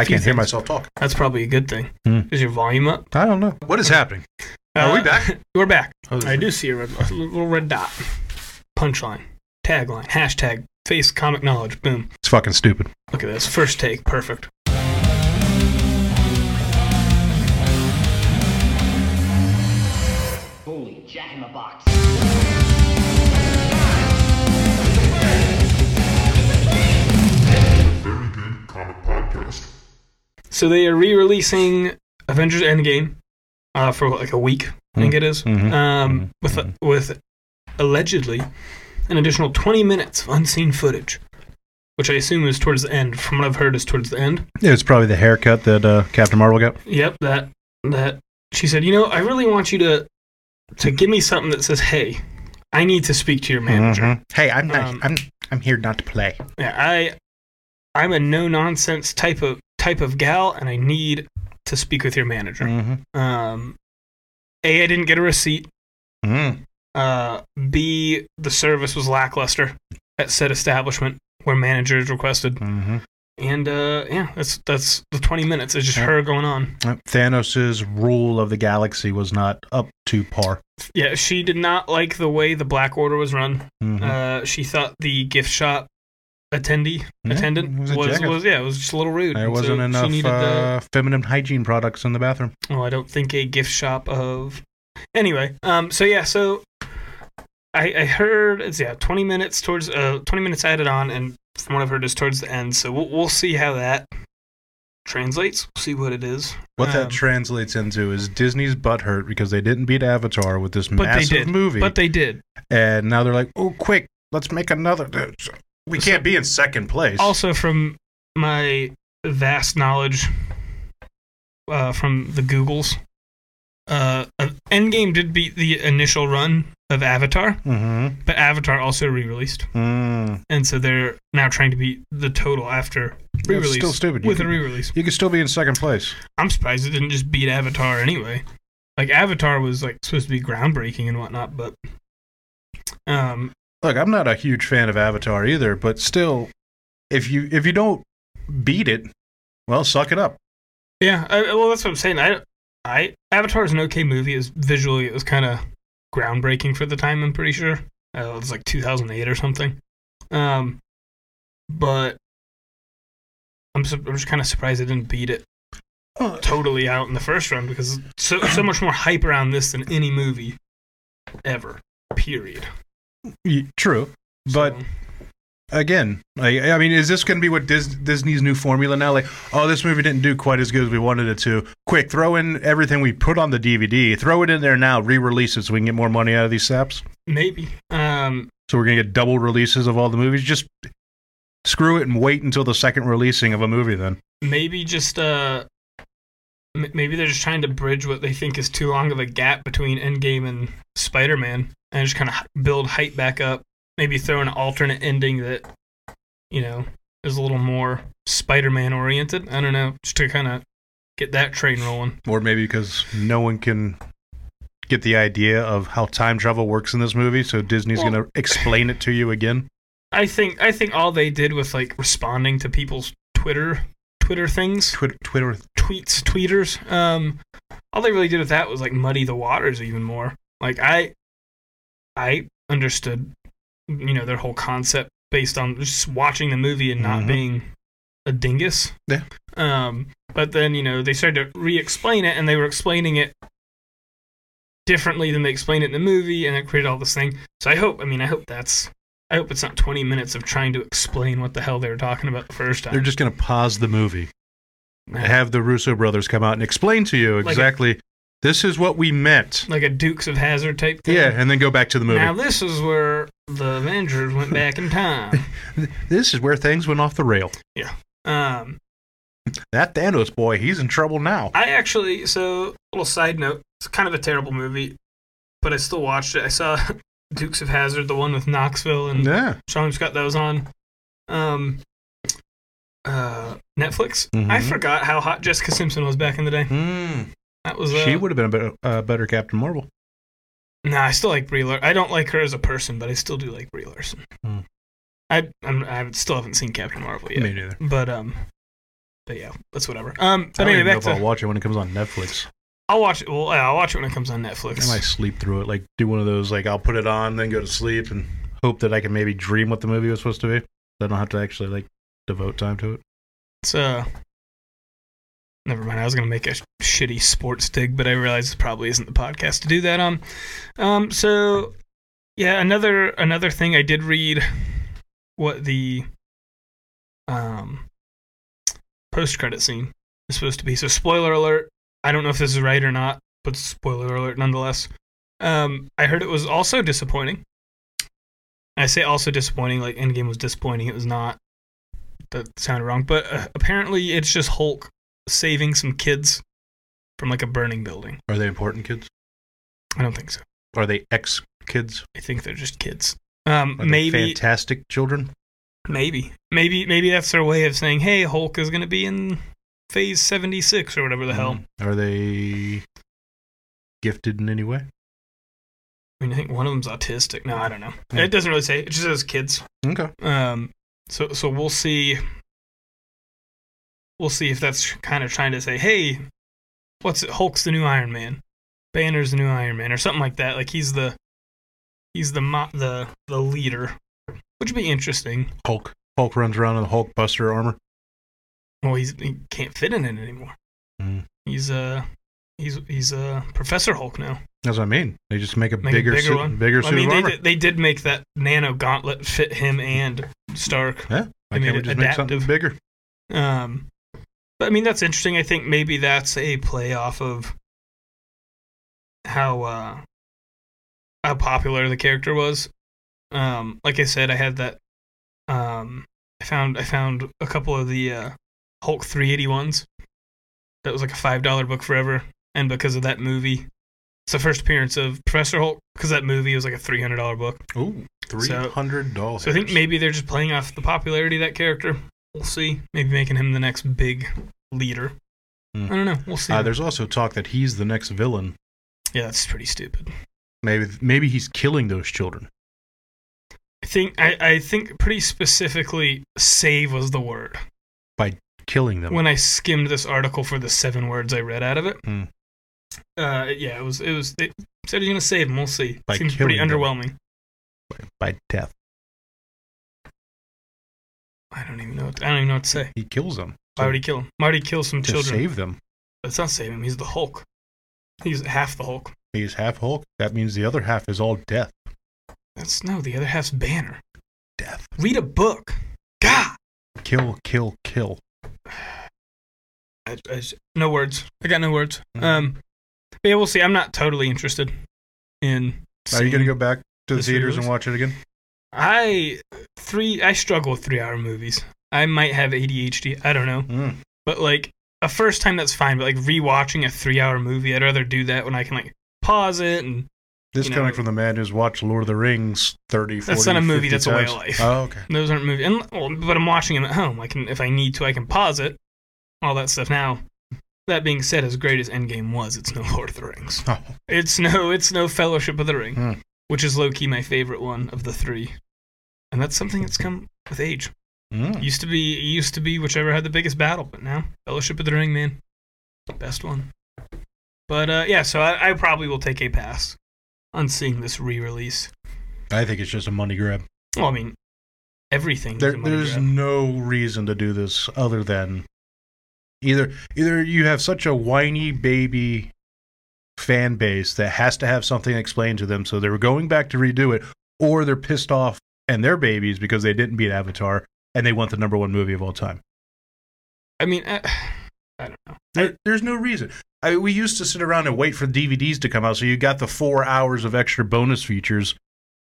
I can't hear myself talk. That's probably a good thing. Hmm. Is your volume up? I don't know. What is happening? Are we Uh, back? We're back. Oh, I do see a, red, a little red dot. Punchline. Tagline. Hashtag. Face comic knowledge. Boom. It's fucking stupid. Look at this. First take. Perfect. So they are re-releasing Avengers Endgame uh, for like a week. I think it is. Mhm. Um, Mhm. with Mhm. with allegedly an additional 20 minutes of unseen footage, which I assume is towards the end. From what I've heard, is towards the end. Yeah, it's probably the haircut that uh, Captain Marvel got. Yep, that that she said, you know, I really want you to to give me something that says, hey, I need to speak to your manager. Mhm. Hey, I'm not. Um, I'm. I'm here not to play. Yeah, I I'm a no nonsense type of type of gal, and I need to speak with your manager. Mm-hmm. Um, a, I didn't get a receipt. Mm. Uh, B, the service was lackluster at said establishment where managers requested. Mm-hmm. And uh, yeah, that's that's the 20 minutes. It's just Yeah. her going on. Thanos' rule of the galaxy was not up to par. Yeah, she did not like the way the Black Order was run. Mhm. Uh, she thought the gift shop attendee Yeah, attendant was was was, yeah, it was just a little rude. there And wasn't so enough She needed the, uh, feminine hygiene products in the bathroom. Oh, I don't think a gift shop of. Anyway, um, so yeah, so I, I heard it's yeah, twenty minutes towards uh, twenty minutes added on, and from what I've heard is towards the end. So we'll we'll see how that translates. We'll see what it is. What Um, that translates into is Disney's butt hurt because they didn't beat Avatar with this But they massive did. movie, But they did. and now they're like, "Oh, quick, let's make another." We can't be in second place. Also, from my vast knowledge uh, from the Googles, uh, uh, Endgame did beat the initial run of Avatar, mm-hmm. but Avatar also re-released. mm. and so they're now trying to beat the total after That's re-release. still stupid. With a can- re-release. You could still be in second place. I'm surprised it didn't just beat Avatar anyway. Like Avatar was like supposed to be groundbreaking and whatnot, but um, Look, I'm not a huge fan of Avatar either, but still, if you if you don't beat it, well, suck it up. yeah. I, well, that's what I'm saying. I, I Avatar is an okay movie. Was visually, it was kind of groundbreaking for the time. I'm pretty sure uh, it was like 2008 or something. Um, but I'm su- I'm just kind of surprised it didn't beat it totally out in the first round because so so much more hype around this than any movie ever. Period. True, but So, again, like, I mean, is this going to be what Dis- Disney's new formula now? Like, oh, this movie didn't do quite as good as we wanted it to. Quick, throw in everything we put on the DVD, throw it in there now, re-release it so we can get more money out of these saps. maybe. Um, So we're going to get double releases of all the movies. Just screw it and wait until the second releasing of a movie. Then maybe just uh, m- maybe they're just trying to bridge what they think is too long of a gap between Endgame and Spider-Man, and just kind of build hype back up. Maybe throw an alternate ending that you know is a little more Spider-Man oriented. I don't know, just to kind of get that train rolling. or maybe because no one can get the idea of how time travel works in this movie, so Disney's Well- going to explain it to you again. I think I think all they did with like responding to people's Twitter Twitter things, Twitter, Twitter tweets, tweeters. Um, all they really did with that was like muddy the waters even more. Like I, I understood, you know, their whole concept based on just watching the movie and not Mhm. being a dingus. Yeah. Um, but then you know they started to re-explain it, and they were explaining it differently than they explained it in the movie, and it created all this thing. So I hope, I mean, I hope that's. I hope it's not 20 minutes of trying to explain what the hell they were talking about the first time. They're just going to pause the movie, have the Russo brothers come out and explain to you Like exactly this is what we meant. like a Dukes of Hazzard type thing. Yeah, and then go back to the movie. Now this is where the Avengers went back in time. this is where things went off the rail. Yeah. Um, That Thanos boy, he's in trouble now. I actually, so little side note, it's kind of a terrible movie, but I still watched it. I saw Dukes of Hazzard, the one with Knoxville and Yeah. Sean Scott that was on um, uh, Netflix. Mhm. I forgot how hot Jessica Simpson was back in the day. Mm. That was uh, She would have been a better, uh, better Captain Marvel. Nah, I still like Brie Larson. I don't like her as a person, but I still do like Brie Larson. Hmm. I I'm, I still haven't seen Captain Marvel yet. Me neither. But um, but yeah, that's whatever. Um, but I don't anyway, even know if I'll watch it when it comes on Netflix. I'll watch it. Well, yeah, I'll watch it when it comes on Netflix. I might sleep through it. Like do one of those. Like I'll put it on, then go to sleep, and hope that I can maybe dream what the movie was supposed to be. So I don't have to actually like devote time to it. It's uh, never mind. I was gonna make a shitty sports dig, but I realized it probably isn't the podcast to do that on. Um, so yeah, another another thing I did read what the um post credit scene is supposed to be. So spoiler alert. I don't know if this is right or not, but spoiler alert nonetheless. Um, I heard it was also disappointing. I say also disappointing, like Endgame was disappointing. It was not. That sounded wrong, but uh, apparently it's just Hulk saving some kids from like a burning building. Are they important kids? I don't think so. Are they ex kids? I think they're just kids. Um, Are they maybe, fantastic children? maybe, maybe, maybe that's their way of saying, "Hey, Hulk is going to be in Phase seventy six or whatever the hell." Mm. Are they gifted in any way? I mean, I think one of them's autistic. No, I don't know. Yeah. It doesn't really say. It just says kids. Okay. Um, so so we'll see. We'll see if that's kind of trying to say, hey, what's it? Hulk's the new Iron Man, Banner's the new Iron Man, or something like that. Like he's the he's the mo- the the leader, which would be interesting. Hulk. Hulk runs around in the Hulk Buster armor. Well, he's he can't fit in it anymore. Mm. He's uh he's he's uh Professor Hulk now. That's what I mean. They just make a Make a bigger, bigger suit, one. bigger I suit mean, of they armor. did, they did make that nano gauntlet fit him and Stark. yeah. I mean, can't we just make something adaptive. bigger? Um, but I mean, that's interesting. I think maybe that's a play off of how uh, how popular the character was. Um, like I said, I had that. Um, I found I found a couple of the uh, Hulk 381s. That was like a five dollar book forever, and because of that movie, it's the first appearance of Professor Hulk. Because that movie was like a three hundred dollar book. Ooh, three hundred dollars. So I think maybe they're just playing off the popularity of that character. We'll see. Maybe making him the next big leader. Hmm. I don't know. We'll see. Uh, there's also talk that he's the next villain. yeah, that's pretty stupid. Maybe maybe he's killing those children. I think I, I think pretty specifically save was the word. By killing them. When I skimmed this article for the seven words I read out of it. Hmm. Uh yeah, it was it was they said he's gonna save him, we'll see. By Seems pretty them. underwhelming. by death. I don't even know what I don't even know what to say. He kills them. Why would he kill him? Why would he kill some to children? save them. That's not saving him, he's the Hulk. He's half the Hulk. He's half Hulk. That means the other half is all death. That's no, the other half's banner. Death. Read a book. God. Kill, kill, kill. I, I no words. I got no words. Mhm. Um, but yeah, we'll see. I'm not totally interested in. Are you to go back to the this theaters re-release? and watch it again? I three. I struggle with three hour movies. I might have ADHD. I don't know. Mm. But like a first time, that's fine. But like rewatching a three hour movie, I'd rather do that when I can like pause it and This coming know- from the man who's watched Lord of the Rings 30, 40, That's not a movie, 50 that's a way of life. Oh, okay. those aren't movies. And well, but I'm watching them at home. I can if I need to, I can pause it. All that stuff. Now, that being said, as great as Endgame was, it's no Lord of the Rings. Oh, It's no, it's no Fellowship of the Ring, Hmm. Which is low key my favorite one of the three, and that's something that's come with age. mm. Used to be, used to be whichever had the biggest battle, but now Fellowship of the Ring, man, best one. But uh, yeah, so I, I probably will take a pass on seeing this re-release. I think it's just a money grab. Well, I mean, everything. is There, a money there's grab. no reason to do this other than either either you have such a whiny baby fan base that has to have something explained to them, so they're going back to redo it, or they're pissed off and they're babies because they didn't beat Avatar and they want the number one movie of all time. I mean, I, I don't know. There, there's no reason. I, we used to sit around and wait for DVDs to come out, so you got the four hours of extra bonus features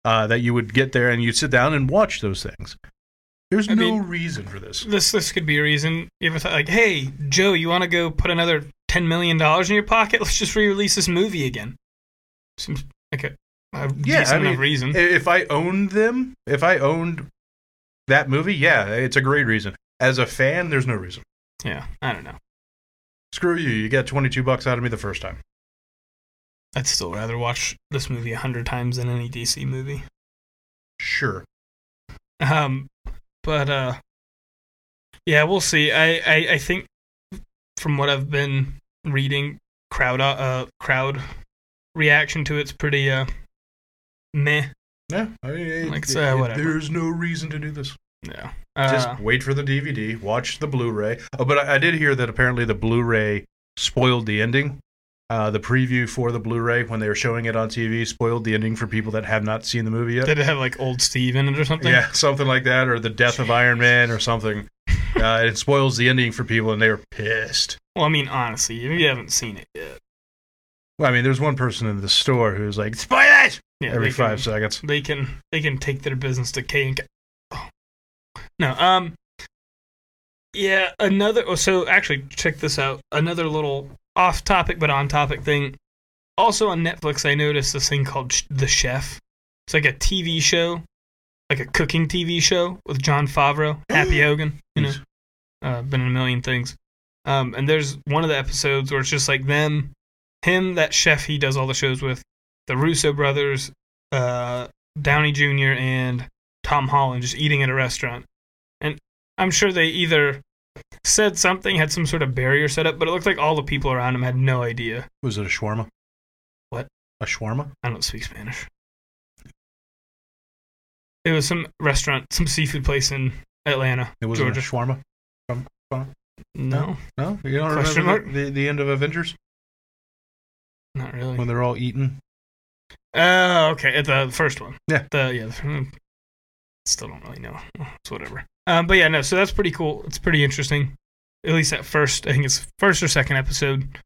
uh, that you would get there, and you'd sit down and watch those things. There's I no mean- reason for this. This this could be a reason. You ever thought like, hey, Joe, you want to go put another ten million dollars in your pocket? Let's just re-release this movie again. Seems like a, a Yeah, decent I mean, reason. If I owned them, if I owned that movie, yeah, it's a great reason. As a fan, there's no reason. yeah, I don't know. Screw you. You got 22 bucks out of me the first time. I'd still rather watch this movie a hundred times than any DC movie. Sure. Um, but uh, yeah, we'll see. I, I I think from what I've been reading, crowd uh crowd reaction to it's pretty uh meh. Yeah, I mean, it- Like, so, it- whatever. there's no reason to do this. Yeah. Uh, Just wait for the DVD, watch the Blu-ray. Oh, but I, I did hear that apparently the Blu-ray spoiled the ending. Uh, the preview for the Blu-ray when they were showing it on TV spoiled the ending for people that have not seen the movie yet. did it have like old Steve in it or something? Yeah, something like that, or the death of Iron Man, or something. Uh, it spoils the ending for people, and they were pissed. Well, I mean, honestly, you haven't seen it yet. Well, I mean, there's one person in the store who's like, "Spoil it!" Yeah, every they can- five seconds. they can they can take their business to K and K. Oh. No, um, yeah, another. oh, So actually, check this out. Another little off-topic but on-topic thing. Also on Netflix, I noticed this thing called The Chef. It's like a TV show, like a cooking TV show with Jon Favreau, Happy Hogan. You know, uh, been in a million things. Um, and there's one of the episodes where it's just like them, him, that chef he does all the shows with, the Russo brothers, uh, Downey Jr. and Tom Holland just eating at a restaurant. And I'm sure they either said something, had some sort of barrier set up, but it looked like all the people around him had no idea. Was it a shawarma? What? A shawarma? I don't speak Spanish. It was some restaurant, some seafood place in Atlanta, It wasn't Georgia. a shawarma. No, No, you don't Question remember mark? the, the, end of Avengers not really. when they're all eaten? Oh, okay. At the first one. Yeah. The yeah. the- Still don't really know. It's whatever. Um, but yeah, no. So that's pretty cool. It's pretty interesting. At least at first, I think it's first or second episode.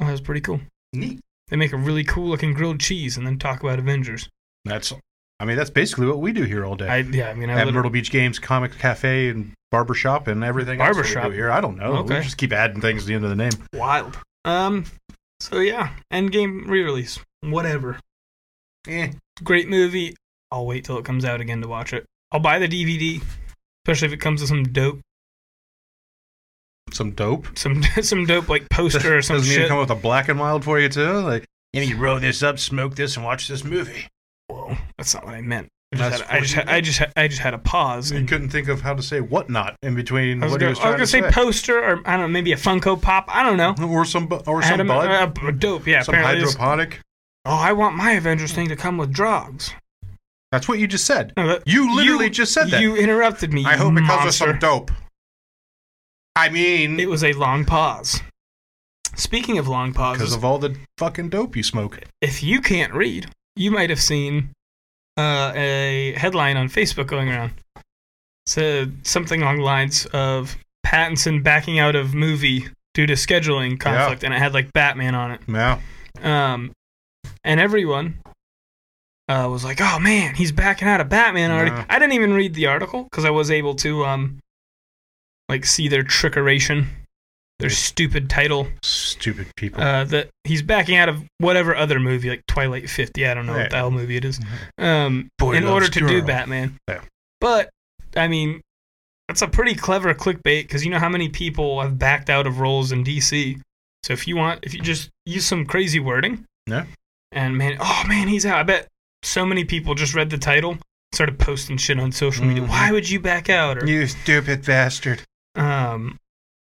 Oh, that's pretty cool. Neat. They make a really cool looking grilled cheese and then talk about Avengers. That's. I mean, that's basically what we do here all day. I yeah. I mean, I At Myrtle Beach Games, Comic Cafe, and barbershop, and everything else Barbershop? do here. I don't know. Okay. We just keep adding things to the end of the name. wild. Um. So yeah, Endgame re-release. Whatever. Eh. Great movie. I'll wait till it comes out again to watch it. I'll buy the DVD, especially if it comes with some dope, Some dope. some some dope like poster or some Doesn't shit. come with a black and mild for you too. Like, and you roll this up, smoke this, and watch this movie. Whoa, that's not what I meant. I just, had, I, just had, I just had, I just had a pause. You and- couldn't think of how to say what not in between I was what gonna, he was I was gonna say say. poster or I don't know, maybe a Funko Pop. I don't know. or some or some a- bud, uh, dope. Yeah, some hydroponic. Oh, I want my Avengers thing to come with drugs. That's what you just said. No, that- You literally just said that. You interrupted me. I hope you it comes with some dope. I mean, It was a long pause. Speaking of long pause. because of all the fucking dope you smoke. if you can't read, you might have seen uh, a headline on Facebook going around. Said something along the lines of Pattinson backing out of movie due to scheduling conflict, and it had like Batman on it. Yeah. Um, and everyone uh, was like, "Oh man, he's backing out of Batman already." No. I didn't even read the article because I was able to um, like see their trickeration, their stupid title. Stupid people. Uh, that he's backing out of whatever other movie, like Twilight Fifty. I don't know Yeah. what the hell movie it is. Um, Boy in order to do. Batman. Yeah. But I mean, that's a pretty clever clickbait because you know how many people have backed out of roles in DC. So if you want, if you just use some crazy wording, Yeah. and man, oh man, he's out. I bet so many people just read the title, started posting shit on social media. Mhm. Why would you back out? Or you stupid bastard. um,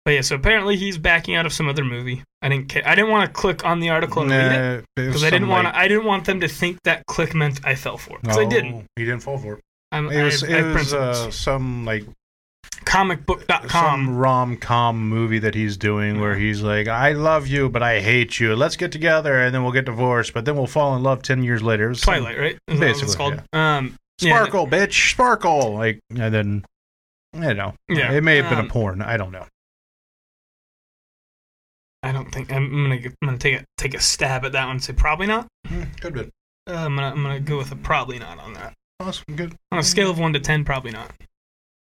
but yeah, so apparently he's backing out of some other movie. I didn't care. I didn't want to click on the article and read it because I didn't want. I didn't want them to think that click meant I fell for it because I didn't. He didn't fall for it. I'm, It was, I, it I was uh, some like Comicbook.com. some rom com movie that he's doing where he's like, "I love you, but I hate you. Let's get together, and then we'll get divorced, but then we'll fall in love ten years later." Some- Twilight, right? Is what it's Basically, called? Um, yeah, Sparkle, bitch, sparkle. Like, and then, you know, Yeah, it may have been um, a porn. I don't know. I don't think I'm gonna. I'm gonna take a take a stab at that one. and Say probably not. Good bit. Uh, I'm gonna. I'm gonna go with a probably not on that. Awesome. Good. On a scale of one to ten, probably not.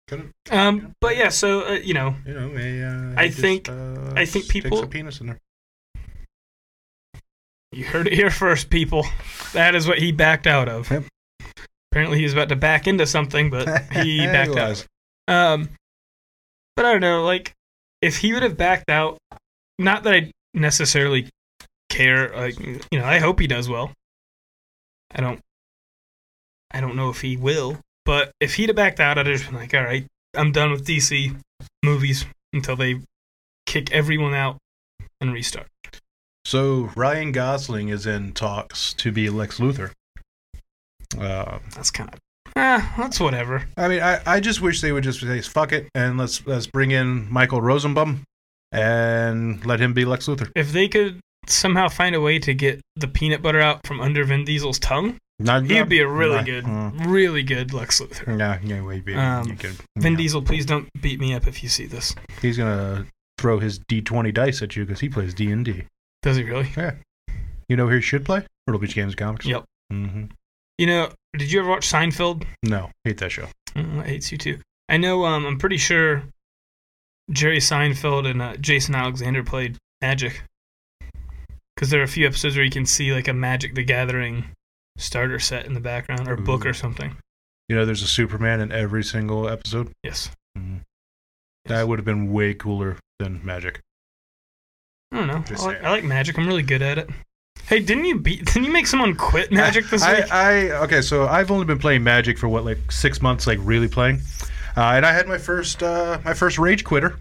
Good. Um, but yeah, so uh, you know, You know, a, uh, I he just, think- uh, I think sticks people- a penis in there. you heard it here first, people. That is what he backed out of. Yep. Apparently, he was about to back into something, but he backed out. Um, but I don't know, like if he would have backed out, not that I necessarily care. Like you know, I hope he does well. I don't. I don't know if he will, but if he'd have backed out, I'd have just been like, all right, I'm done with DC movies until they kick everyone out and restart. So Ryan Gosling is in talks to be Lex Luthor. Uh, That's kind of ah, that's whatever. I mean, I, I just wish they would just say fuck it and let's let's bring in Michael Rosenbaum and let him be Lex Luthor. If they could somehow find a way to get the peanut butter out from under Vin Diesel's tongue, Not, he'd be a really not- good, mm. really good Lex Luthor. Yeah, yeah, he'd be, Um, could- Vin yeah. Diesel, please don't beat me up if you see this. He's gonna throw his D twenty dice at you because he plays D and D. Does he really? Yeah. You know who he should play? Myrtle Beach Games Comics. Yep. hmm You know, did you ever watch Seinfeld? No, hate that show. Mm, I hates you too. I know. Um, I'm pretty sure Jerry Seinfeld and uh, Jason Alexander played Magic. Because there are a few episodes where you can see like a Magic the Gathering starter set in the background or book or something. You know, there's a Superman in every single episode. Yes. Mhm. Yes. That would have been way cooler than Magic. I don't know. I like. I like Magic. I'm really good at it. Hey, didn't you beat? Didn't you make someone quit Magic this I, week? I okay, so I've only been playing Magic for what like six months, like really playing, and I had my first uh, my first rage quitter.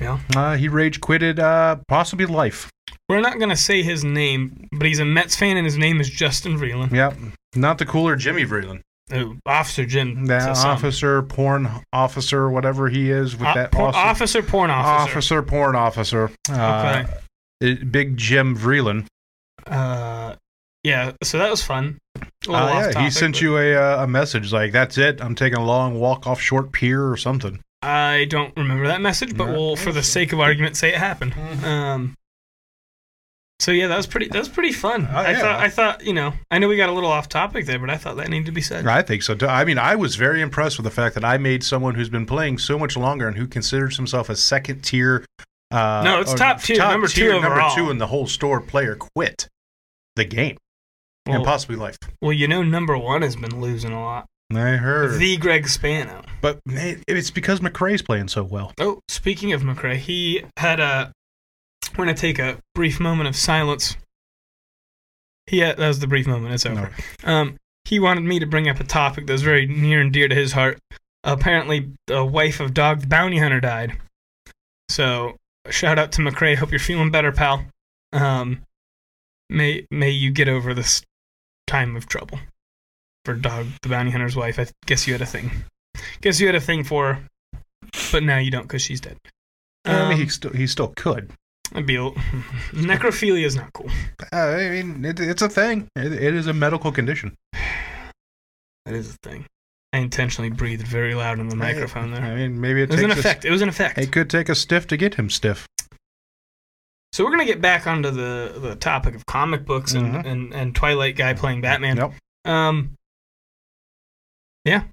Yeah. Uh, he rage quitted uh, possibly life. We're not gonna say his name, but he's a Mets fan and his name is Justin Vreeland. Yep, not the cooler Jimmy Vreeland, Oh, Officer Jim. some. officer, porn officer, whatever he is with O- that por- awesome- officer, porn officer. officer, porn officer. Uh, it- Big Jim Vreeland. Uh, yeah. So that was fun. A little Uh, off yeah, he sent but you a uh, a message like, "That's it. I'm taking a long walk off short pier or something." I don't remember that message, but Yeah. we'll, for the sake of argument, say it happened. Mhm. Um. So yeah, that was pretty. That was pretty fun. Oh, I yeah. thought. I thought. You know. I know we got a little off topic there, but I thought that needed to be said. I think so. too. I mean, I was very impressed with the fact that I made someone who's been playing so much longer and who considers himself a second tier. Uh, No, it's top tier, number two number two in the whole store player quit the game and possibly life. well, you know, number one has been losing a lot. I heard, The Greg Spano. but it's because McRae's playing so well. Oh, speaking of McRae, he had a. We're gonna take a brief moment of silence. He had, that was the brief moment. It's over. Um, he wanted me to bring up a topic that was very near and dear to his heart. Apparently, the wife of Dog the Bounty Hunter died. So, shout out to McRae. Hope you're feeling better, pal. Um, may may you get over this time of trouble for Dog the Bounty Hunter's wife. I guess you had a thing. Guess you had a thing for her, but now you don't because she's dead. I mean, Um, he still he still could. That'd be necrophilia is not cool. Uh, I mean, it, it's a thing. It, it is a medical condition. That is a thing. I intentionally breathed very loud in the microphone there. I mean, maybe it, It was an effect. It was an effect. It could take a stiff to get him stiff. So we're gonna get back onto the the topic of comic books and, Mhm. and, and Twilight guy playing Batman. Yep. Um. Yeah,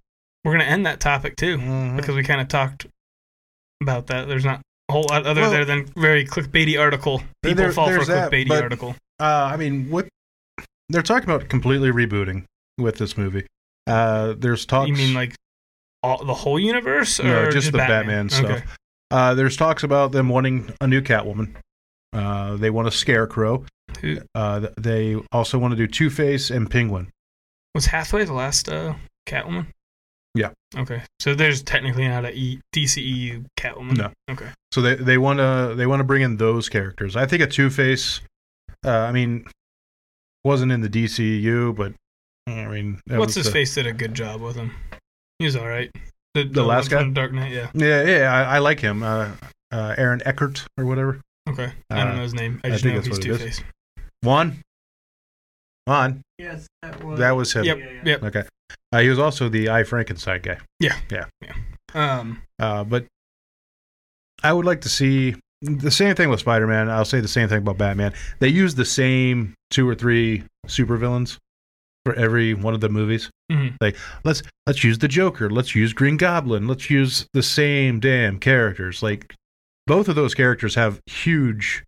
we're gonna end that topic too Mhm. because we kind of talked about that. There's not a whole lot other Well- there than very clickbaity article. People There- fall for a there's that, clickbaity but- article. Uh, I mean, what they're talking about completely rebooting with this movie. Uh, there's talks. You mean like all, the whole universe, or No, just the Batman stuff. Okay. Uh, there's talks about them wanting a new Catwoman. Uh, they want a Scarecrow. Uh, they also want to do Two Face and Penguin. Was Hathaway the last uh, Catwoman? Yeah. Okay, so there's technically not a e- DCEU Catwoman. No. Okay. So they they want to they want to bring in those characters. I think a Two Face. Uh, I mean, wasn't in the DCU, but I mean, What's his the- face did a good job with him. He's all right. The, The last guy? Dark Knight. Yeah. Yeah, yeah, I, I like him. Uh, uh, Aaron Eckhart or whatever. Okay. I don't Uh, know his name. I I just think know that's he's what Two it is. Face. Juan. Juan. Yes, that was. That was him. Yep. Yep. Okay. Uh, he was also the I Frankenstein guy. Yeah. Yeah. Yeah. Um. Uh, but I would like to see the same thing with Spider Man. I'll say the same thing about Batman. They use the same two or three supervillains for every one of the movies. mhm. Like let's let's use the Joker. Let's use Green Goblin. Let's use the same damn characters. Like both of those characters have huge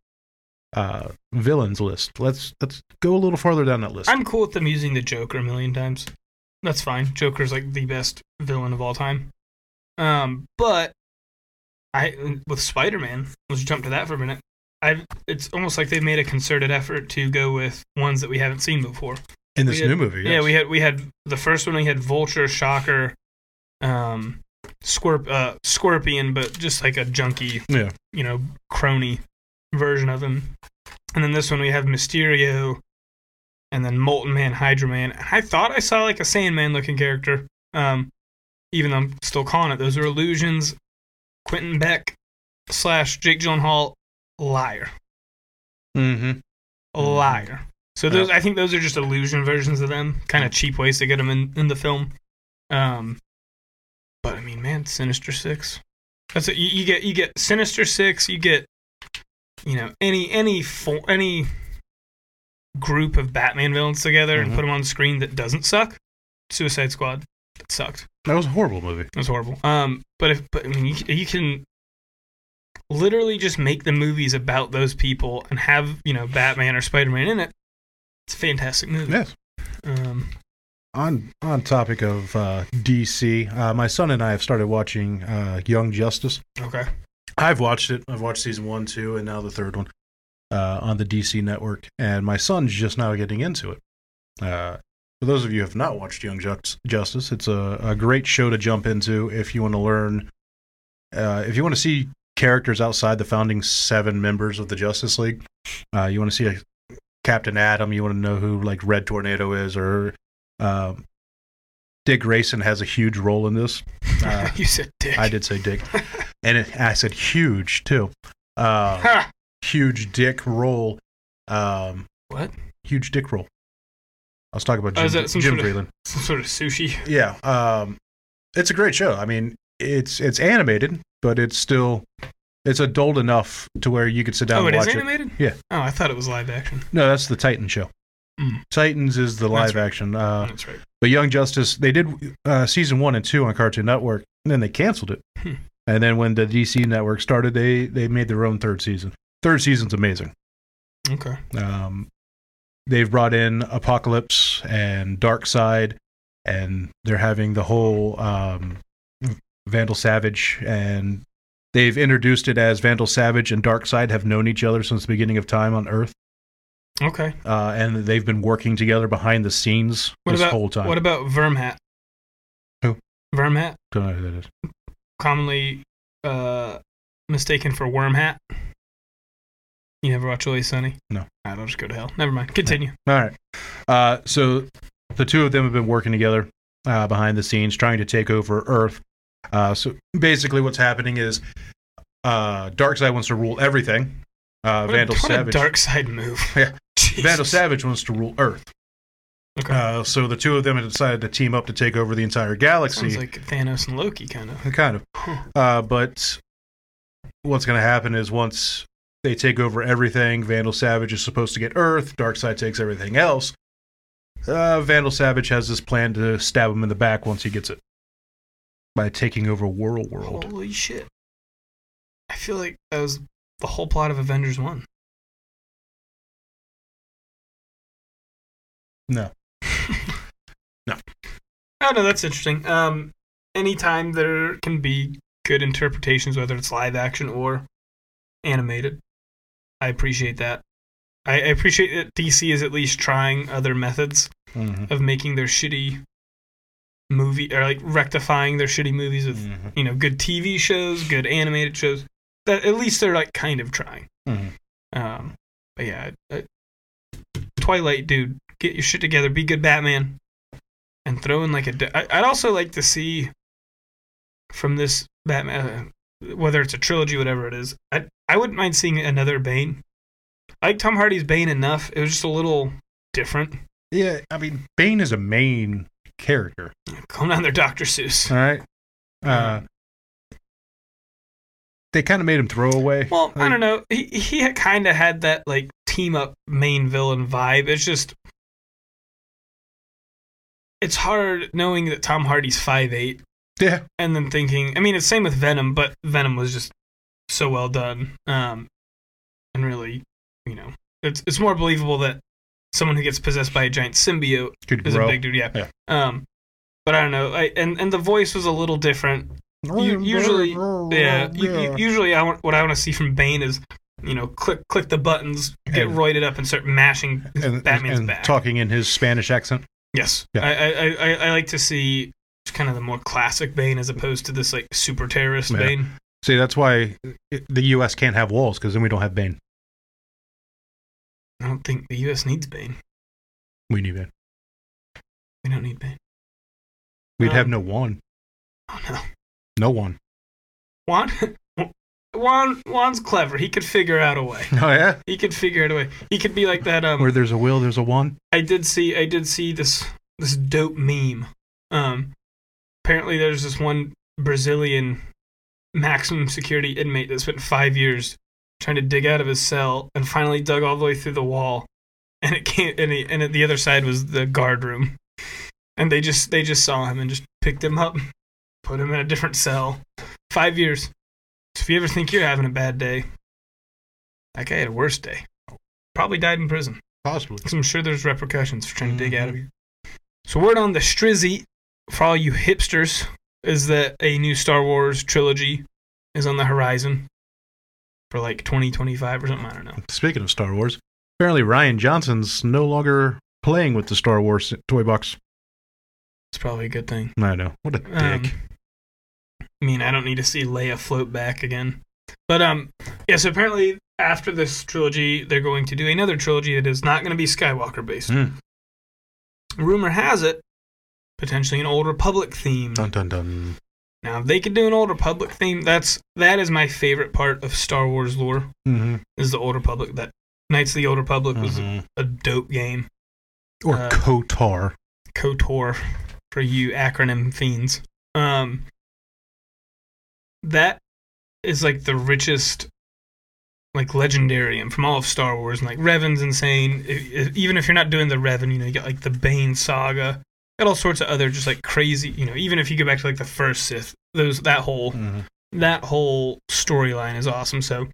uh, villains list. Let's let's go a little farther down that list. I'm cool with them using the Joker a million times. That's fine. Joker's like the best villain of all time. Um, but I with Spider-Man, let's jump to that for a minute. I it's almost like they've made a concerted effort to go with ones that we haven't seen before. in this had- new movie. Yeah, we had we had the first one. We had Vulture, Shocker, um, Scorp- uh, Scorpion, but just like a junky, Yeah. you know, crony version of him. And then this one we have Mysterio, and then Molten Man, Hydro Man. I thought I saw like a Sandman looking character. Um, even though I'm still calling it, those are illusions. Quentin Beck slash Jake Gyllenhaal, liar, Mm-hmm. liar. So those, I think those are just illusion versions of them, kind of cheap ways to get them in, in the film. Um, but I mean, man, Sinister Six. That's it. You, you get you get Sinister Six. You get you know any any fo- any group of Batman villains together and Mhm. put them on screen that doesn't suck. Suicide Squad. That sucked. That was a horrible movie. It was horrible. Um, but if but I mean, you, you can literally just make the movies about those people and have you know Batman or Spider Man in it. It's a fantastic movie. Yes. Um, On on topic of uh, DC, uh, my son and I have started watching uh, Young Justice. okay. I've watched it. I've watched season one, two, and now the third one uh, on the DC network. And my son's just now getting into it. Uh, for those of you who have not watched Young Justice, it's a, a great show to jump into if you want to learn, uh, if you want to see characters outside the founding seven members of the Justice League. Uh, you want to see like, Captain Atom. You want to know who like Red Tornado is, or um, Dick Grayson has a huge role in this. Uh, you said dick. I did say Dick, and it, I said huge too. Uh, huge dick role. Um, What? huge dick role. I was talking about Oh, Jim, is some Jim sort of- Vreeland. Some sort of sushi. Yeah, um, it's a great show. I mean, it's it's animated, but it's still it's adult enough to where you could sit down Oh, and it is watch it. animated. Yeah. Oh, I thought it was live action. No, that's the Titan show. Mm. Titans is the live right. action. Uh, That's right. But Young Justice, they did uh, season one and two on Cartoon Network, and then they canceled it. Hmm. And then when the DC network started, they they made their own third season. Third season's amazing. Okay. Um, they've brought in Apocalypse and Darkseid, and they're having the whole um, Vandal Savage, and they've introduced it as Vandal Savage and Darkseid have known each other since the beginning of time on Earth, Okay. uh, and they've been working together behind the scenes What this about whole time. what about Vermhat? Who? Vermhat, Don't know who that is. commonly uh, mistaken for Wormhat. You never watch Always Sunny? No. Alright, I'll just go to hell. Never mind. Continue. All right. Uh, so the two of them have been working together uh, behind the scenes, trying to take over Earth. Uh, so basically, what's happening is uh, Darkseid wants to rule everything. Uh, What a- Vandal what a dark side move. Yeah. Jesus. Vandal Savage wants to rule Earth. Okay. Uh, so the two of them have decided to team up to take over the entire galaxy. Sounds like Thanos and Loki, kind of. kind of. Uh, but what's going to happen is once they take over everything, Vandal Savage is supposed to get Earth. Darkseid takes everything else. Uh, Vandal Savage has this plan to stab him in the back once he gets it by taking over World World. Holy shit! I feel like that was the whole plot of Avengers One. No. No. Oh no, that's interesting. Um, anytime there can be good interpretations, whether it's live action or animated, I appreciate that. I, I appreciate that DC is at least trying other methods Mhm. of making their shitty movie or like rectifying their shitty movies with Mhm. you know good TV shows, good animated shows. That at least they're like kind of trying. Mhm. Um, but yeah, uh, Twilight, dude, get your shit together, be good Batman, and throw in like a. I, I'd also like to see from this Batman, uh, whether it's a trilogy, whatever it is. I I wouldn't mind seeing another Bane. I like Tom Hardy's Bane enough. It was just a little different. Yeah, I mean, Bane is a main character. Calm down there, Doctor Seuss. All right. Uh, they kind of made him throw away. Well, I don't know. He he kind of had that like team up main villain vibe. It's just it's hard knowing that Tom Hardy's five eight Yeah. and then thinking. I mean, it's same with Venom, but Venom was just so well done. Um, and really, you know, it's it's more believable that someone who gets possessed by a giant symbiote Could is grow. a big dude. Yeah. Yeah. Um, but I don't know. I, and and the voice was a little different. Usually, Yeah, u- usually I want what I want to see from Bane is, you know, click click the buttons, get And- roided up, and start mashing and, Batman's and back. talking in his Spanish accent. Yes, Yeah. I, I, I I like to see kind of the more classic Bane as opposed to this like super terrorist Yeah. Bane. See, that's why the U.S. can't have walls because then we don't have Bane. I don't think the U.S. needs Bane. We need Bane. We don't need Bane. We'd have Um, no one. Oh no. No one. Juan, Juan, Juan's clever. He could figure out a way. Oh yeah. He could figure out a way. He could be like that. Um, Where there's a will, there's a one. I did see. I did see this this dope meme. Um, apparently there's this one Brazilian maximum security inmate that spent five years trying to dig out of his cell and finally dug all the way through the wall, and it came. And, he, and the other side was the guard room, and they just they just saw him and just picked him up, put him in a different cell. Five years. If you ever think you're having a bad day, that guy had a worse day. Probably died in prison. Possibly. Because I'm sure there's repercussions for trying to dig out of mm-hmm. you. So word on the Strizzy for all you hipsters is that a new Star Wars trilogy is on the horizon for like 2025 or something. I don't know. Speaking of Star Wars, apparently Rian Johnson's no longer playing with the Star Wars toy box. It's probably a good thing. I know. What a um, dick. I mean, I don't need to see Leia float back again. But um, yeah. So apparently, after this trilogy, they're going to do another trilogy that is not going to be Skywalker based. Hmm. Rumor has it, potentially an Old Republic theme. dun dun dun. Now, if they could do an Old Republic theme, that's that is my favorite part of Star Wars lore. Mm-hmm. Is the Old Republic that Knights of the Old Republic was Mhm. a dope game. Or uh, Kotar. KOTOR for you acronym fiends. Um, that is like the richest, like legendary and from all of Star Wars. And like Revan's insane. I- I- even if you're not doing the Revan, you know, you got like the Bane saga. Got all sorts of other just like crazy, you know. Even if you go back to like the first Sith, those that whole Mhm. that whole storyline is awesome. So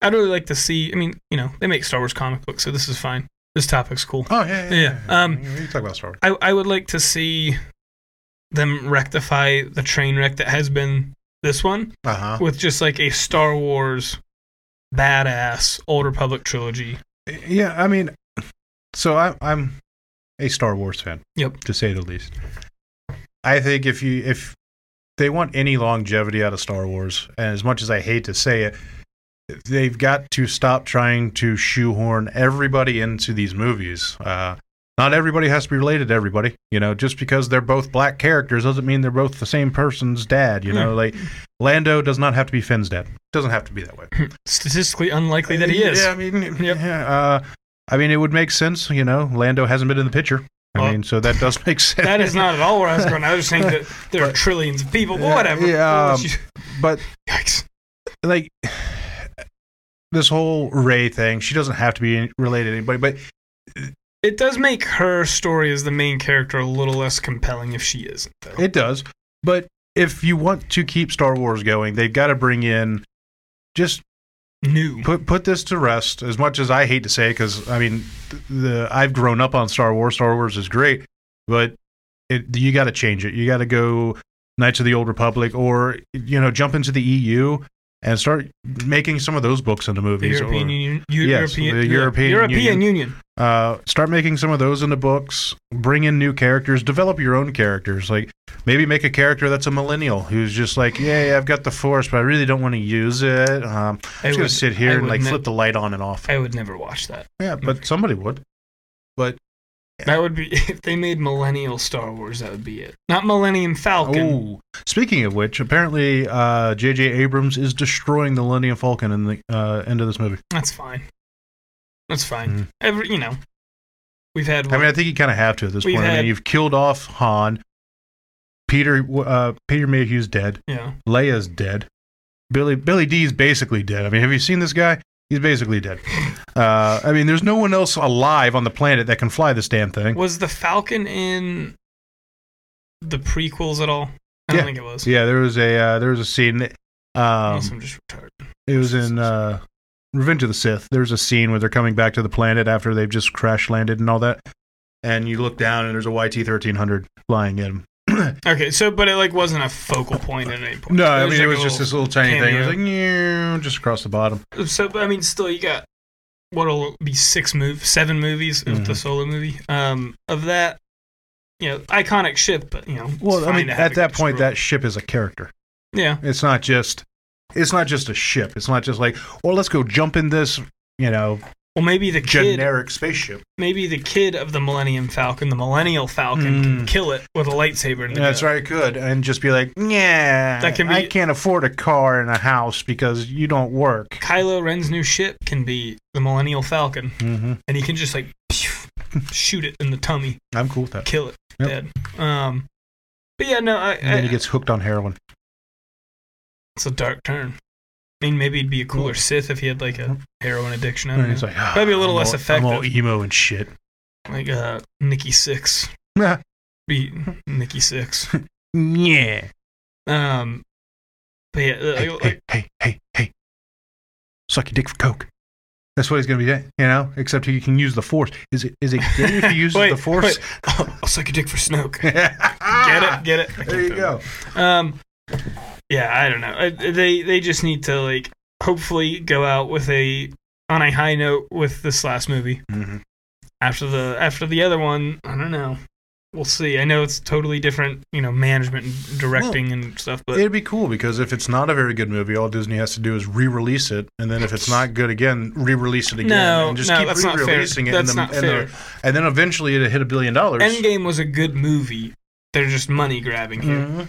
I'd really like to see. I mean, you know, they make Star Wars comic books, so this is fine. This topic's cool. Oh yeah, yeah. Yeah, yeah. um, we talk about Star Wars. I, I would like to see them rectify the train wreck that has been this one Uh huh. with just like a Star Wars badass Old Republic trilogy. Yeah, I mean, so I, I'm a Star Wars fan. Yep. to say the least. I think if you if they want any longevity out of Star Wars, and as much as I hate to say it, they've got to stop trying to shoehorn everybody into these movies. Uh, not everybody has to be related to everybody. You know, just because they're both black characters doesn't mean they're both the same person's dad. You know, like Lando does not have to be Finn's dad. Doesn't have to be that way. Statistically unlikely that he is. Yeah, I mean, Yep. yeah, uh, I mean, it would make sense. You know, Lando hasn't been in the picture. I Well, mean, so that does make sense. That is not at all where I was going. I was saying that there are But- trillions of people. Yeah, whatever. yeah, um, but Yikes. like this whole Rey thing, she doesn't have to be related to anybody, but It does make her story as the main character a little less compelling if she isn't, though. it does. But if you want to keep Star Wars going, they've got to bring in just New. put put this to rest. As much as I hate to say, because I mean, the I've grown up on Star Wars. Star Wars is great, but it, you got to change it. You got to go Knights of the Old Republic, or you know, jump into the EU and start making some of those books into The movies. European or, Union. Eu- Yes, European, the European European Union. Union. uh, start making some of those into books. Bring in new characters. Develop your own characters. Like maybe make a character that's a millennial who's just like, yeah, I've got the Force, but I really don't want to use it. Um, I'm just gonna sit here I and like ne- flip the light on and off. I would never watch that. Yeah, but somebody would. But That would be if they made Millennial Star Wars. That would be it. Not Millennium Falcon. oh, speaking of which, apparently uh, J.J. Abrams is destroying the Millennium Falcon in the uh, end of this movie. That's fine. That's fine. Mhm. Every you know, we've had. I mean, I think you kind of have to at this point. I mean, you've killed off Han. Peter, uh, Peter Mayhew's dead. yeah. Leia's dead. Billy Billy Dee's basically dead. I mean, have you seen this guy? He's basically dead. Uh, I mean, there's no one else alive on the planet that can fly this damn thing. Was the Falcon in the prequels at all? I don't Yeah. think it was. Yeah, there was a uh, there was a scene. that- Um, I'm just retarded. it was in uh, Revenge of the Sith. There's a scene where they're coming back to the planet after they've just crash landed and all that. And you look down and there's a YT thirteen hundred flying in. Okay, so but it like wasn't a focal point at any point. No, I mean like it was just this little tiny thing. It was like yeah, just across the bottom. So, but I mean, still, you got what'll be six move, seven movies of the Mhm. solo movie. Um, of that, you know iconic ship, but you know. Well, I mean, at that point, that ship is a character. yeah, It's not just. It's not just a ship. It's not just like, well, let's go jump in this, you know, well maybe the kid, generic spaceship. maybe the kid of the Millennium Falcon, the Millennial Falcon, can Mm. kill it with a lightsaber. In the That's right, good, and just be like, yeah, That can be- I can't afford a car and a house because you don't work. Kylo Ren's new ship can be the Millennial Falcon, hmm and he can just like shoot it in the tummy, I'm cool with that. kill it Yep. dead. Um, but yeah, no, I, And then I, he gets hooked on heroin. it's a dark turn. I mean, maybe he'd be a cooler Sith if he had like a heroin addiction. I And don't he's know. like, ah, Probably a little I'm less all- I'm all effective. emo and shit. like uh, Nikki Sixx. Be Nikki Sixx. yeah. Um, but yeah, uh, Hey, like- hey, hey, hey, hey. Suck your dick for coke. That's what he's gonna be doing, you know. Except he can use the force. Is it is it gay if he uses Wait, the force? wait. I'll, suck your dick for Snoke. get Get it? Get it? I There you do it. go. Um, yeah, I don't know. I, they they just need to like hopefully go out with a on a high note with this last movie. Mhm. After the after the other one, I don't know. We'll see. I know it's totally different, you know, management and directing and stuff, but It'd be cool because if it's not a very good movie, all Disney has to do is re-release it, and then if it's not good again, re-release it again, no, and just no, keep that's not fair. re-releasing it. That's and, the, not and, fair. The, and then eventually it hit a billion dollars. Endgame was a good movie. They're just money grabbing here. Mhm.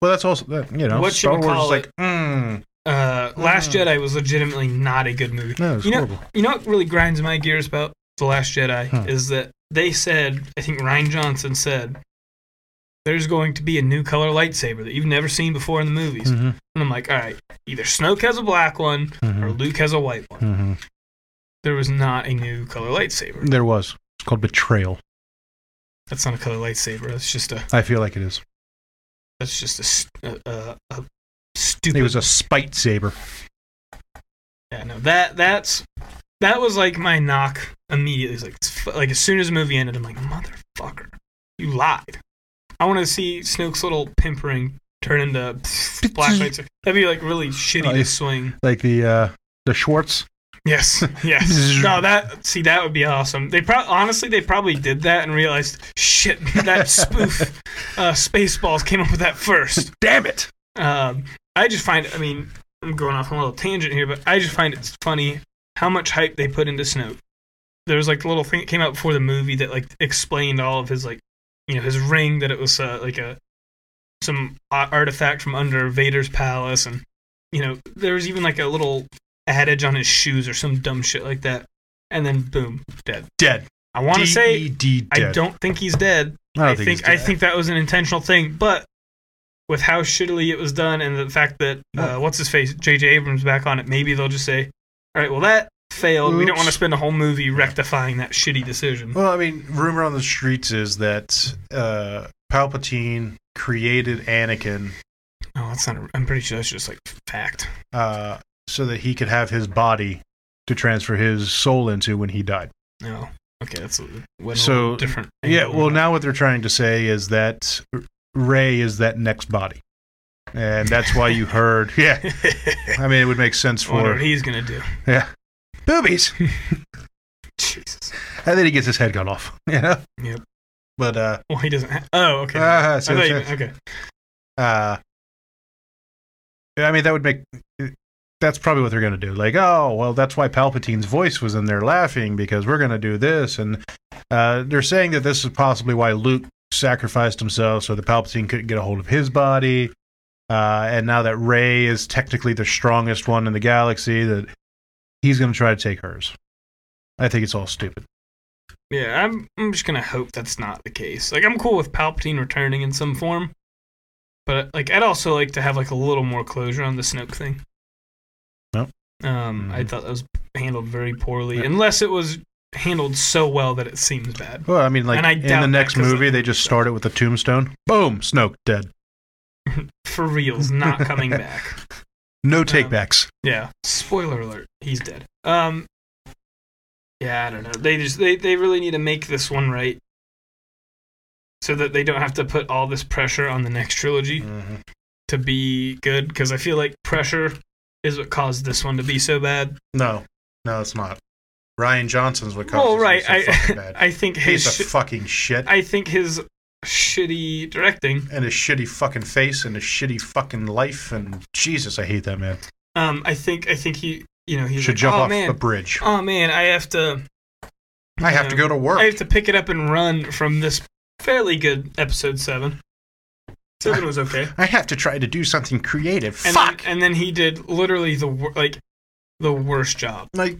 Well, that's also that you know What Star Wars is like, mm, Uh, Last Mm. Jedi was legitimately not a good movie. no, You know- horrible. You know what really grinds my gears about The Last Jedi Hmm. is that they said, I think Rian Johnson said, there's going to be a new color lightsaber that you've never seen before in the movies. Mhm, And I'm like, all right, either Snoke has a black one or mhm, Luke has a white one. mhm. There was not a new color lightsaber. There was. It's called betrayal. That's not a color lightsaber. That's just a. I feel like it is. That's just a a stupid. It was a spite saber. Yeah, no, that that's that was like my knock immediately. It's like like as soon as the movie ended, I'm like, motherfucker, you lied. I want to see Snoke's little pimpering turn into black lights. That'd be like really shitty Oh, to swing. Like the uh the Schwartz. Yes, yes. no, that see that would be awesome. They pro- honestly they probably did that and realized shit that spoof uh, Spaceballs came up with that first. Damn it. Um, I just find, I mean, I'm going off on a little tangent here, but I just find it funny how much hype they put into Snoke. There was like a little thing that came out before the movie that like explained all of his like, you know, his ring that it was uh, like a some artifact from under Vader's palace, and you know, there was even like a little adage on his shoes or some dumb shit like that, and then boom, dead. Dead. I want to say D-E-D I dead. don't think he's dead. I I think, think I think that was an intentional thing, but with how shittily it was done and the fact that uh, what's his face J.J. Abrams back on it, maybe they'll just say, "All right, well that failed. We don't want to spend a whole movie rectifying that shitty decision." Well, I mean, rumor on the streets is that uh, Palpatine created Anakin Oh, that's not. A, I'm pretty sure that's just like fact. uh, so that he could have his body to transfer his soul into when he died. No, okay, that's a, So, different. Yeah, well, now what they're trying to say is that Rey is that next body. And that's why you heard, yeah. I mean, it would make sense for what he's gonna do. yeah, boobies, Jesus. and then he gets his head cut off. You know. Yep. But uh, Well, he doesn't. Ha- oh, okay. I so thought you it's- meant- okay. uh, I mean, that would make. That's probably what they're going to do. Like, oh, well, that's why Palpatine's voice was in there laughing because we're going to do this, and uh, they're saying that this is possibly why Luke sacrificed himself so the Palpatine couldn't get a hold of his body. Uh, and now that Rey is technically the strongest one in the galaxy, that he's going to try to take hers. I think it's all stupid. Yeah, I'm. I'm just gonna hope that's not the case. Like, I'm cool with Palpatine returning in some form, but like, I'd also like to have like a little more closure on the Snoke thing. Nope. Um, I Mhm. thought that was handled very poorly, Yeah. unless it was handled so well that it seems bad. Well, I mean, like I in the next movie, they just start it with a tombstone. Boom, Snoke dead. For reals, not coming back. No Um, takebacks. Yeah. Spoiler alert: he's dead. Um. Yeah, I don't know. They just they they really need to make this one right, so that they don't have to put all this pressure on the next trilogy. Mhm. to be good because I feel like pressure is what caused this one to be so bad. No, no, it's not. Rian Johnson's what caused well, this right. so I bad. I think his sh- fucking shit. I think his shitty directing. and his shitty fucking face and his shitty fucking life and Jesus, I hate that man. Um, I think I think he, you know, he's Should like, jump oh off man, a bridge. oh man, I have to, I have to go to work. I have to pick it up and run from this fairly good episode seven. Seven was okay. I have to try to do something creative. And Fuck. Then, and then he did literally the wor- like the worst job. like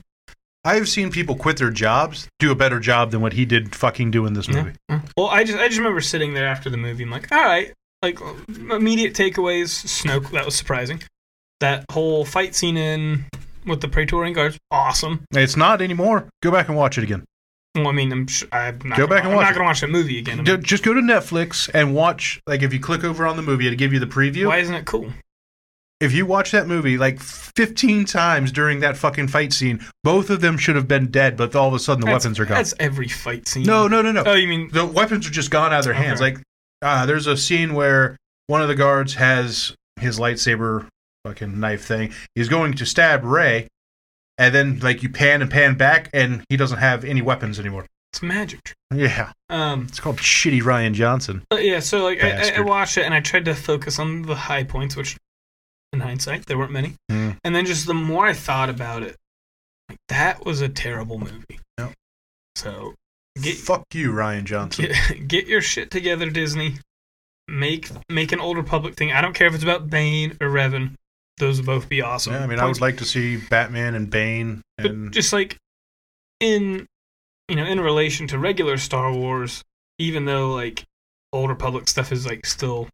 I've seen people quit their jobs do a better job than what he did fucking do in this movie. Yeah. Well, I just I just remember sitting there after the movie. I'm like, all right, like immediate takeaways. Snoke, that was surprising. That whole fight scene in with the Praetorian guards, awesome. It's not anymore. Go back and watch it again. Well, I mean, I'm, sh- I'm not Go gonna, back and I'm watch not gonna watch that movie again. I mean, Just go to Netflix and watch. Like if you click over on the movie, it'll give you the preview. why isn't it cool? If you watch that movie like 15 times during that fucking fight scene, both of them should have been dead, but all of a sudden the That's- weapons are gone. That's every fight scene. No, no, no, no. Oh, you mean the weapons are just gone out of their hands. Okay. Like, uh, there's a scene where one of the guards has his lightsaber fucking knife thing. He's going to stab Rey, and then like you pan and pan back, and he doesn't have any weapons anymore. it's magic? trick. Yeah, Um, it's called shitty Rian Johnson. But yeah, so like I, I, I watched it and I tried to focus on the high points, which in hindsight there weren't many. Mm. And then just the more I thought about it, like that was a terrible movie. Yep. So get Fuck you, Rian Johnson. get, get your shit together, Disney. Make make an Old Republic thing. I don't care if it's about Bane or Revan. Those would both be awesome. Yeah, I mean, I would like to see Batman and Bane but and just like in you know in relation to regular Star Wars, even though like Old Republic stuff is like still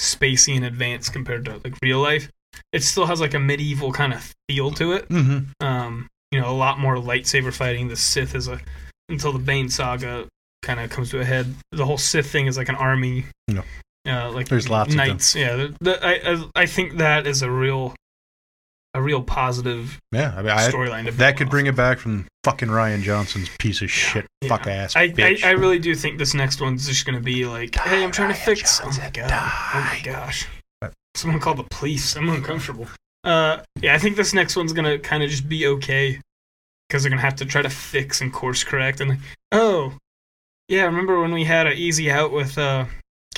spacey and advanced compared to like real life, it still has like a medieval kind of feel to it. Mhm. Um, you know, a lot more lightsaber fighting. The Sith is a until the Bane saga kind of comes to a head. The whole Sith thing is like an army. No. Uh, like There's lots of them. knights. Yeah, the, I, I I think that is a real a real positive yeah, I mean, storyline. that could off. bring it back from fucking Rian Johnson's piece of shit, Yeah. fuck ass I, I, bitch. I really do think this next one's just going to be like, Die, hey, I'm trying to Rian fix. Oh my Johnson, god! Oh my gosh! Someone called the police. I'm uncomfortable. Uh, yeah, I think this next one's going to kind of just be okay because they're going to have to try to fix and course correct. And like, oh, yeah, remember when we had an easy out with uh,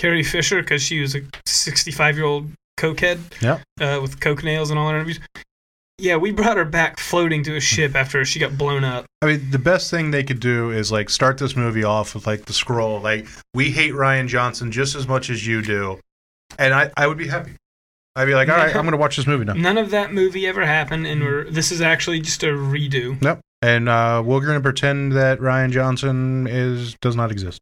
Carrie Fisher because she was a 65 year old cokehead? Uh, with coke nails and all her interviews. Yeah, we brought her back floating to a ship after she got blown up. I mean, the best thing they could do is like start this movie off with like the scroll, like we hate Rian Johnson just as much as you do, and I, I would be happy. I'd be like, all right, I'm gonna watch this movie now. None of that movie ever happened, and we're this is actually just a redo. Nope. And uh, we're gonna pretend that Rian Johnson is does not exist.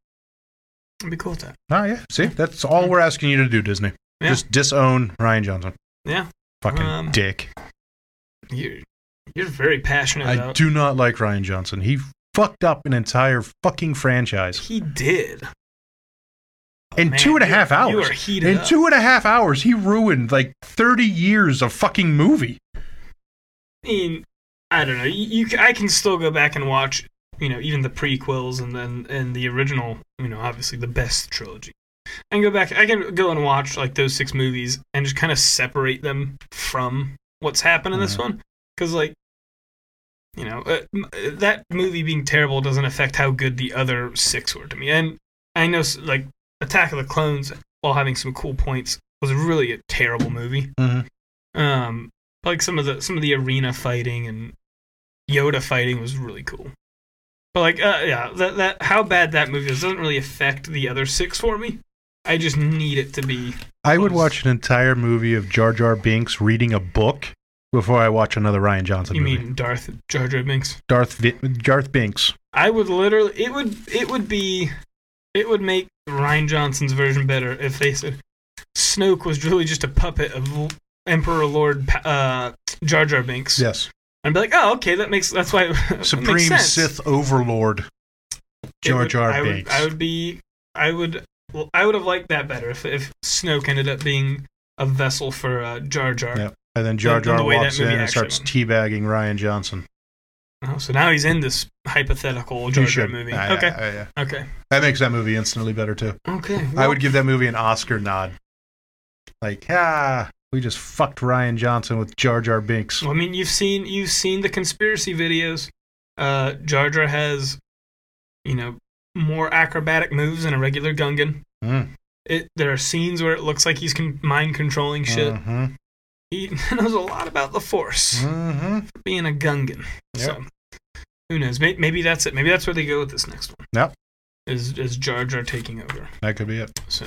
I'd be cool with that. Oh yeah, see, that's all we're asking you to do, Disney. Yeah. Just disown Rian Johnson. Yeah, Fucking Um, dick. you're you're very passionate I about. do not like Rian Johnson. He fucked up an entire fucking franchise He did. in Man, two and a you- half You hours. are heated In up. two and a half hours, he ruined like 30 years of fucking movie. I mean, I don't know. You, you I can still go back and watch, you know, even the prequels and then and the original. You know, obviously the best trilogy. And go back. I can go and watch like those six movies and just kind of separate them from what's happened in this Mhm. one, because like, you know, uh, m- that movie being terrible doesn't affect how good the other six were to me. And I know, like, Attack of the Clones, while having some cool points, was really a terrible movie. Mhm. Um, like some of the some of the arena fighting and Yoda fighting was really cool. But like, uh, yeah, that that how bad that movie is doesn't really affect the other six for me. I just need it to be. I would watch an entire movie of Jar Jar Binks reading a book before I watch another Rian Johnson You movie. mean Darth Jar Jar Binks? Darth Vi- Darth Binks. I would literally. It would. It would be. It would make Rian Johnson's version better if they said Snoke was really just a puppet of Emperor Lord uh, Jar Jar Binks. Yes. I'd be like, oh, okay, that makes that's why makes Supreme sense. Sith Overlord Jar Jar I would, I would be. I would. Well, I would have liked that better if if Snoke ended up being a vessel for uh, Jar Jar. Yeah. and then Jar than the Jar walks in and starts went. teabagging Rian Johnson. Oh, so now he's in this hypothetical Jar Jar movie. Ah, okay. yeah, yeah, yeah. Okay. That makes that movie instantly better too. Okay. I would give that movie an Oscar nod. Like, ah, we just fucked Rian Johnson with Jar Jar Binks. Well, I mean, you've seen you've seen the conspiracy videos. Uh, Jar Jar has, you know, more acrobatic moves than a regular Gungan. Mm. It there are scenes where it looks like he's con- mind controlling shit. Mhm. He knows a lot about the Force, Mhm. for being a Gungan. So who knows? Maybe, maybe that's it. Maybe that's where they go with this next one. Yep. Is is Jar Jar taking over? That could be it. So,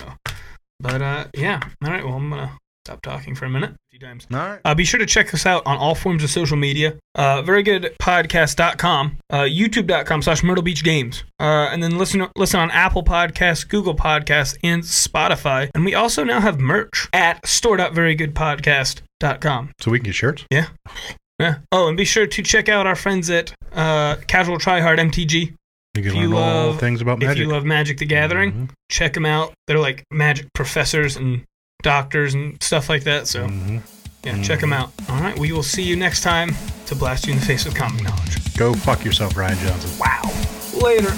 but uh, yeah. All right. Well, I'm gonna stop talking for a minute. A few times. All right. Uh, be sure to check us out on all forms of social media. Uh, very good podcast.com, uh, youtube.com slash Myrtle Beach Games. Uh, and then listen, listen on Apple Podcasts, Google Podcasts, and Spotify. And we also now have merch at store.verygoodpodcast.com. So we can get shirts. Yeah. Yeah. Oh, and be sure to check out our friends at uh, Casual Tryhard MTG. You can If you learn all love- things about If magic. you love Magic the Gathering, Mhm. check them out. They're like magic professors and doctors and stuff like that. So, Mhm. yeah, check them out. All right, we will see you next time to blast you in the face with comic knowledge. Go fuck yourself, Rian Johnson. Wow. Later.